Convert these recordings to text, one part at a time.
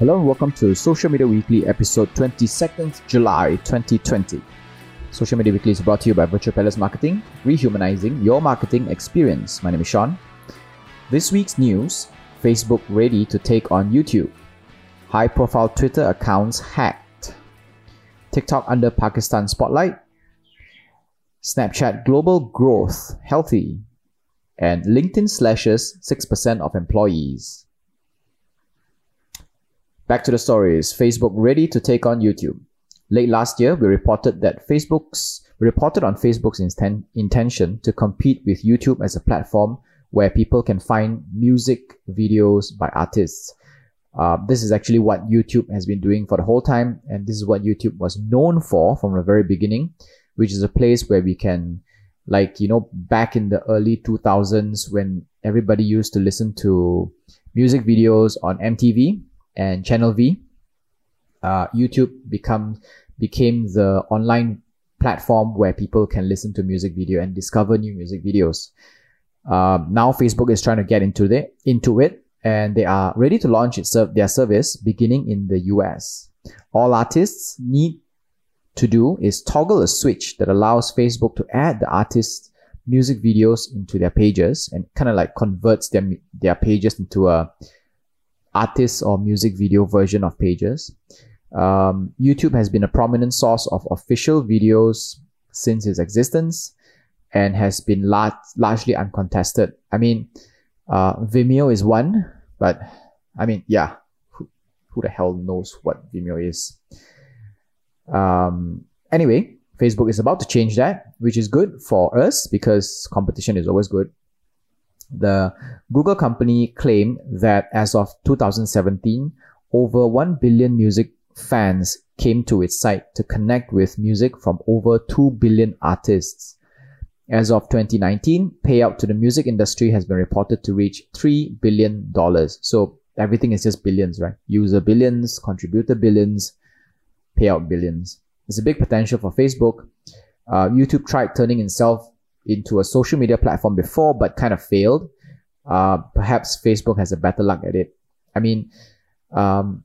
Hello and welcome to Social Media Weekly, episode 22nd July 2020. Social Media Weekly is brought to you by Virtual Palace Marketing, rehumanizing your marketing experience. My name is Sean. This week's news Facebook ready to take on YouTube. High profile Twitter accounts hacked. TikTok under Pakistan spotlight. Snapchat global growth healthy. And LinkedIn slashes 6% of employees. Back to the stories. Facebook ready to take on YouTube. Late last year, we reported that Facebook's reported on Facebook's inten- intention to compete with YouTube as a platform where people can find music videos by artists. Uh, this is actually what YouTube has been doing for the whole time, and this is what YouTube was known for from the very beginning, which is a place where we can, like you know, back in the early 2000s when everybody used to listen to music videos on MTV and Channel V, uh, YouTube become became the online platform where people can listen to music video and discover new music videos. Uh, now Facebook is trying to get into the into it, and they are ready to launch its their service beginning in the US. All artists need to do is toggle a switch that allows Facebook to add the artist's music videos into their pages and kind of like converts them their pages into a artist or music video version of pages. Um, YouTube has been a prominent source of official videos since its existence and has been lar- largely uncontested. I mean, uh, Vimeo is one, but I mean, yeah, who, who the hell knows what Vimeo is? Um, anyway, Facebook is about to change that, which is good for us because competition is always good. The Google company claimed that as of 2017, over 1 billion music fans came to its site to connect with music from over 2 billion artists. As of 2019, payout to the music industry has been reported to reach $3 billion. So everything is just billions, right? User billions, contributor billions, payout billions. There's a big potential for Facebook. Uh, YouTube tried turning itself into a social media platform before, but kind of failed. Uh, perhaps Facebook has a better luck at it. I mean, um,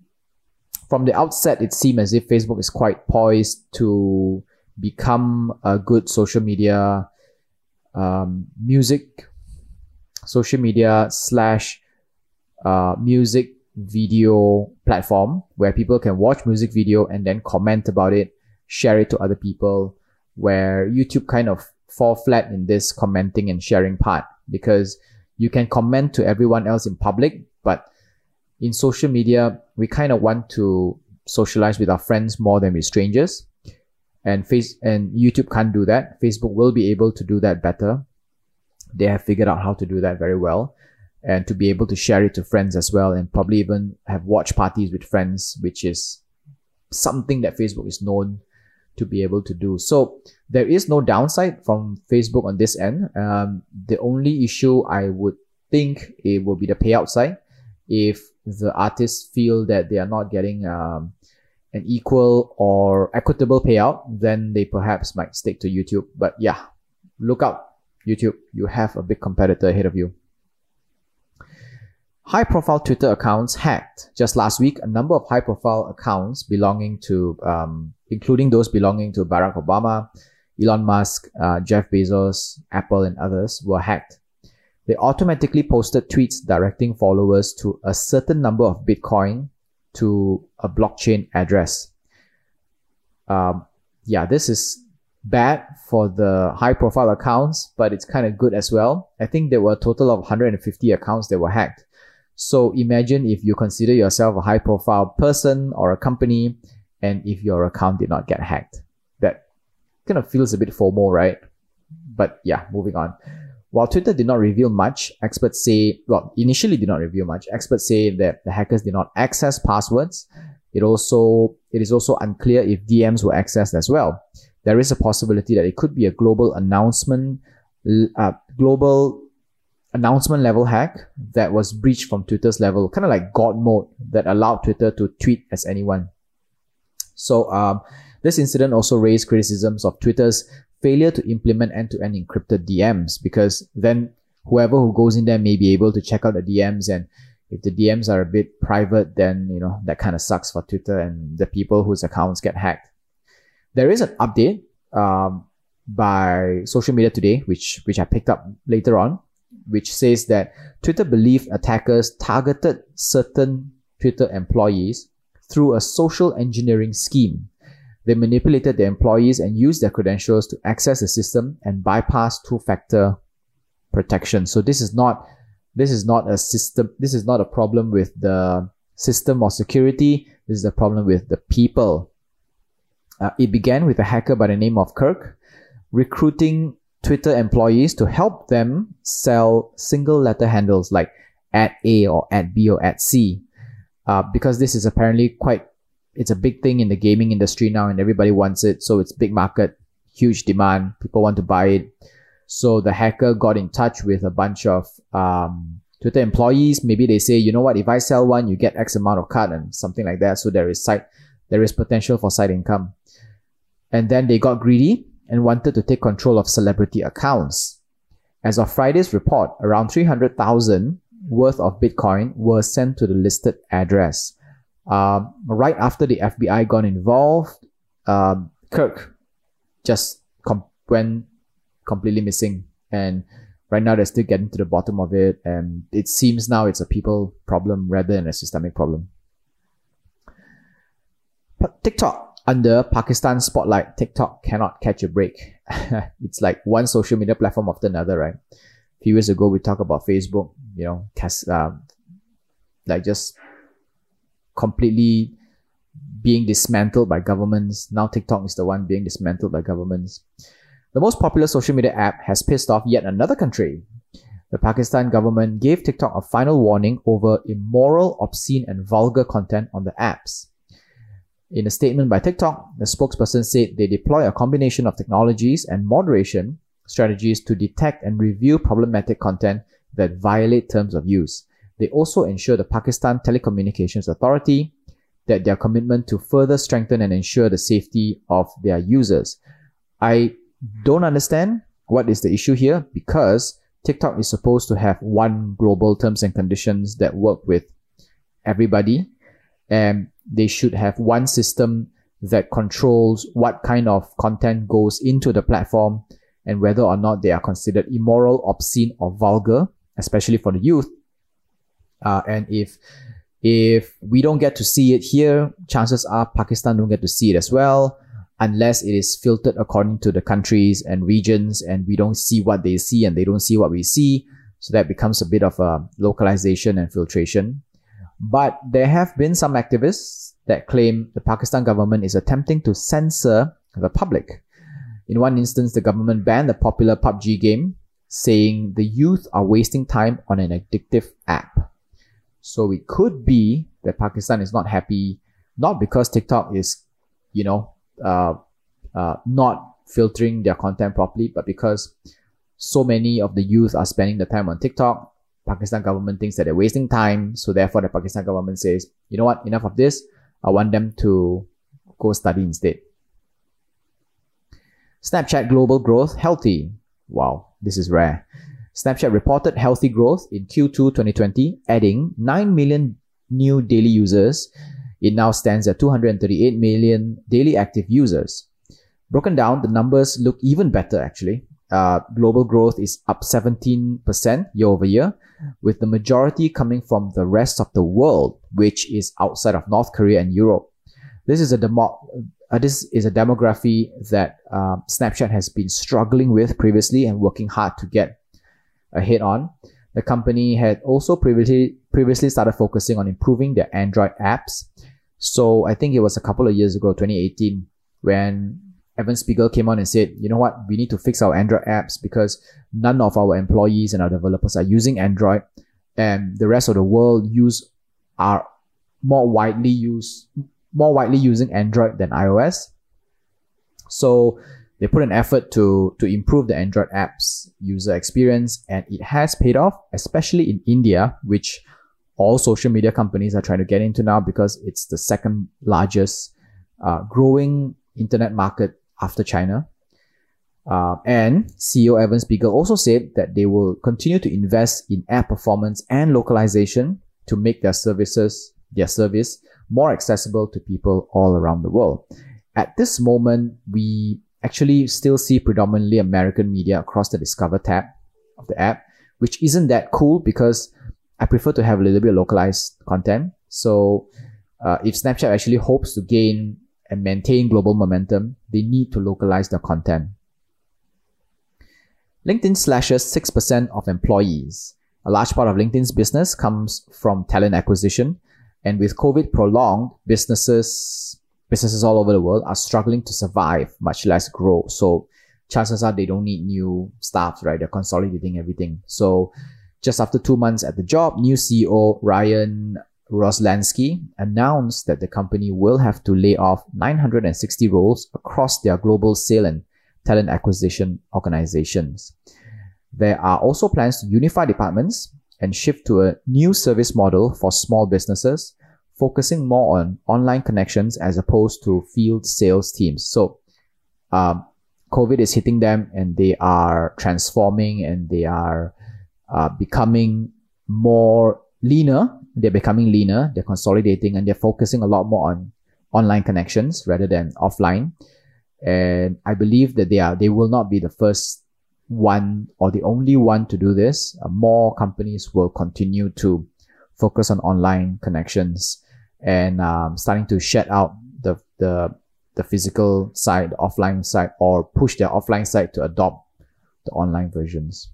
from the outset, it seemed as if Facebook is quite poised to become a good social media, um, music, social media slash uh, music video platform where people can watch music video and then comment about it, share it to other people. Where YouTube kind of fall flat in this commenting and sharing part because you can comment to everyone else in public, but in social media, we kind of want to socialize with our friends more than with strangers. And face and YouTube can't do that. Facebook will be able to do that better. They have figured out how to do that very well and to be able to share it to friends as well and probably even have watch parties with friends, which is something that Facebook is known to be able to do. So there is no downside from Facebook on this end. Um, the only issue I would think it will be the payout side. If the artists feel that they are not getting um, an equal or equitable payout, then they perhaps might stick to YouTube. But yeah, look out, YouTube. You have a big competitor ahead of you. High profile Twitter accounts hacked. Just last week, a number of high profile accounts belonging to, um, including those belonging to Barack Obama, Elon Musk, uh, Jeff Bezos, Apple, and others, were hacked. They automatically posted tweets directing followers to a certain number of Bitcoin to a blockchain address. Um, yeah, this is bad for the high profile accounts, but it's kind of good as well. I think there were a total of 150 accounts that were hacked. So imagine if you consider yourself a high profile person or a company, and if your account did not get hacked. That kind of feels a bit formal, right? But yeah, moving on. While Twitter did not reveal much, experts say, well, initially did not reveal much. Experts say that the hackers did not access passwords. It also, it is also unclear if DMs were accessed as well. There is a possibility that it could be a global announcement, uh, global announcement level hack that was breached from Twitter's level, kind of like God mode that allowed Twitter to tweet as anyone. So um, this incident also raised criticisms of Twitter's failure to implement end-to-end encrypted DMs because then whoever who goes in there may be able to check out the DMs and if the DMs are a bit private, then you know that kind of sucks for Twitter and the people whose accounts get hacked. There is an update um, by Social Media Today, which which I picked up later on, which says that Twitter believed attackers targeted certain Twitter employees through a social engineering scheme. They manipulated their employees and used their credentials to access the system and bypass two-factor protection. So this is not this is not a system. This is not a problem with the system or security. This is a problem with the people. Uh, it began with a hacker by the name of Kirk recruiting Twitter employees to help them sell single letter handles like at A or at B or at C. Uh, because this is apparently quite, it's a big thing in the gaming industry now and everybody wants it. So it's big market, huge demand. People want to buy it. So the hacker got in touch with a bunch of um, Twitter employees. Maybe they say, you know what, if I sell one, you get X amount of cut and something like that. So there is side, there is potential for side income. And then they got greedy and wanted to take control of celebrity accounts. As of Friday's report, around 300,000 worth of Bitcoin were sent to the listed address. Um, right after the FBI got involved, um, Kirk just com- went completely missing. And right now they're still getting to the bottom of it. And it seems now it's a people problem rather than a systemic problem. TikTok under Pakistan spotlight, TikTok cannot catch a break. it's like one social media platform after another, right? Few years ago, we talked about Facebook, you know, cast, uh, like just completely being dismantled by governments. Now TikTok is the one being dismantled by governments. The most popular social media app has pissed off yet another country. The Pakistan government gave TikTok a final warning over immoral, obscene, and vulgar content on the apps. In a statement by TikTok, the spokesperson said they deploy a combination of technologies and moderation strategies to detect and review problematic content that violate terms of use. They also ensure the Pakistan Telecommunications Authority that their commitment to further strengthen and ensure the safety of their users. I don't understand what is the issue here because TikTok is supposed to have one global terms and conditions that work with everybody. And they should have one system that controls what kind of content goes into the platform and whether or not they are considered immoral, obscene, or vulgar, especially for the youth. Uh, and if if we don't get to see it here, chances are Pakistan don't get to see it as well unless it is filtered according to the countries and regions and we don't see what they see and they don't see what we see. So that becomes a bit of a localization and filtration. But there have been some activists that claim the Pakistan government is attempting to censor the public. In one instance, the government banned the popular PUBG game, saying the youth are wasting time on an addictive app. So it could be that Pakistan is not happy, not because TikTok is, you know, uh, uh, not filtering their content properly, but because so many of the youth are spending the time on TikTok. Pakistan government thinks that they're wasting time, so therefore the Pakistan government says, you know what, enough of this. I want them to go study instead. Snapchat global growth healthy. Wow, this is rare. Snapchat reported healthy growth in Q2 2020, adding 9 million new daily users it now stands at 238 million daily active users. Broken down, the numbers look even better actually. Uh, global growth is up 17% year over year, with the majority coming from the rest of the world, which is outside of North Korea and Europe. This is a demo- uh, this is a demography that uh, Snapchat has been struggling with previously and working hard to get ahead on. The company had also previously previously started focusing on improving their Android apps. So I think it was a couple of years ago, 2018, when Evan Spiegel came on and said, you know what, we need to fix our Android apps because none of our employees and our developers are using Android and the rest of the world use are more widely used more widely using Android than iOS. So they put an effort to to improve the Android apps user experience and it has paid off, especially in India, which all social media companies are trying to get into now because it's the second largest uh, growing internet market after China. Uh, and CEO Evan Spiegel also said that they will continue to invest in app performance and localization to make their services, their service more accessible to people all around the world. At this moment, we actually still see predominantly American media across the Discover tab of the app, which isn't that cool because I prefer to have a little bit of localized content. So uh, if Snapchat actually hopes to gain and maintain global momentum, they need to localize their content. LinkedIn slashes 6% of employees. A large part of LinkedIn's business comes from talent acquisition. And with COVID prolonged, businesses, businesses all over the world are struggling to survive, much less grow. So chances are they don't need new staff, right? They're consolidating everything. So just after two months at the job, new CEO Ryan Roslansky announced that the company will have to lay off 960 roles across their global sale and talent acquisition organizations. There are also plans to unify departments and shift to a new service model for small businesses, focusing more on online connections as opposed to field sales teams. So, um, COVID is hitting them and they are transforming and they are uh, becoming more leaner. They're becoming leaner. They're consolidating and they're focusing a lot more on online connections rather than offline. And I believe that they are, they will not be the first one or the only one to do this. Uh, more companies will continue to focus on online connections and um, starting to shed out the, the, the physical side, offline side, or push their offline side to adopt the online versions.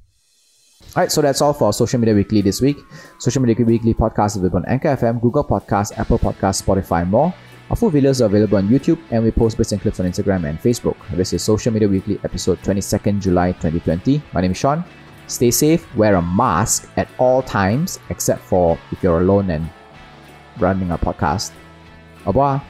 All right, so that's all for Social Media Weekly this week. Social Media Weekly podcast is on Anchor FM, Google Podcasts, Apple Podcasts, Spotify, and more. Our full videos are available on YouTube, and we post bits and clips on Instagram and Facebook. This is Social Media Weekly, episode 22nd July 2020. My name is Sean. Stay safe, wear a mask at all times, except for if you're alone and running a podcast. Au revoir.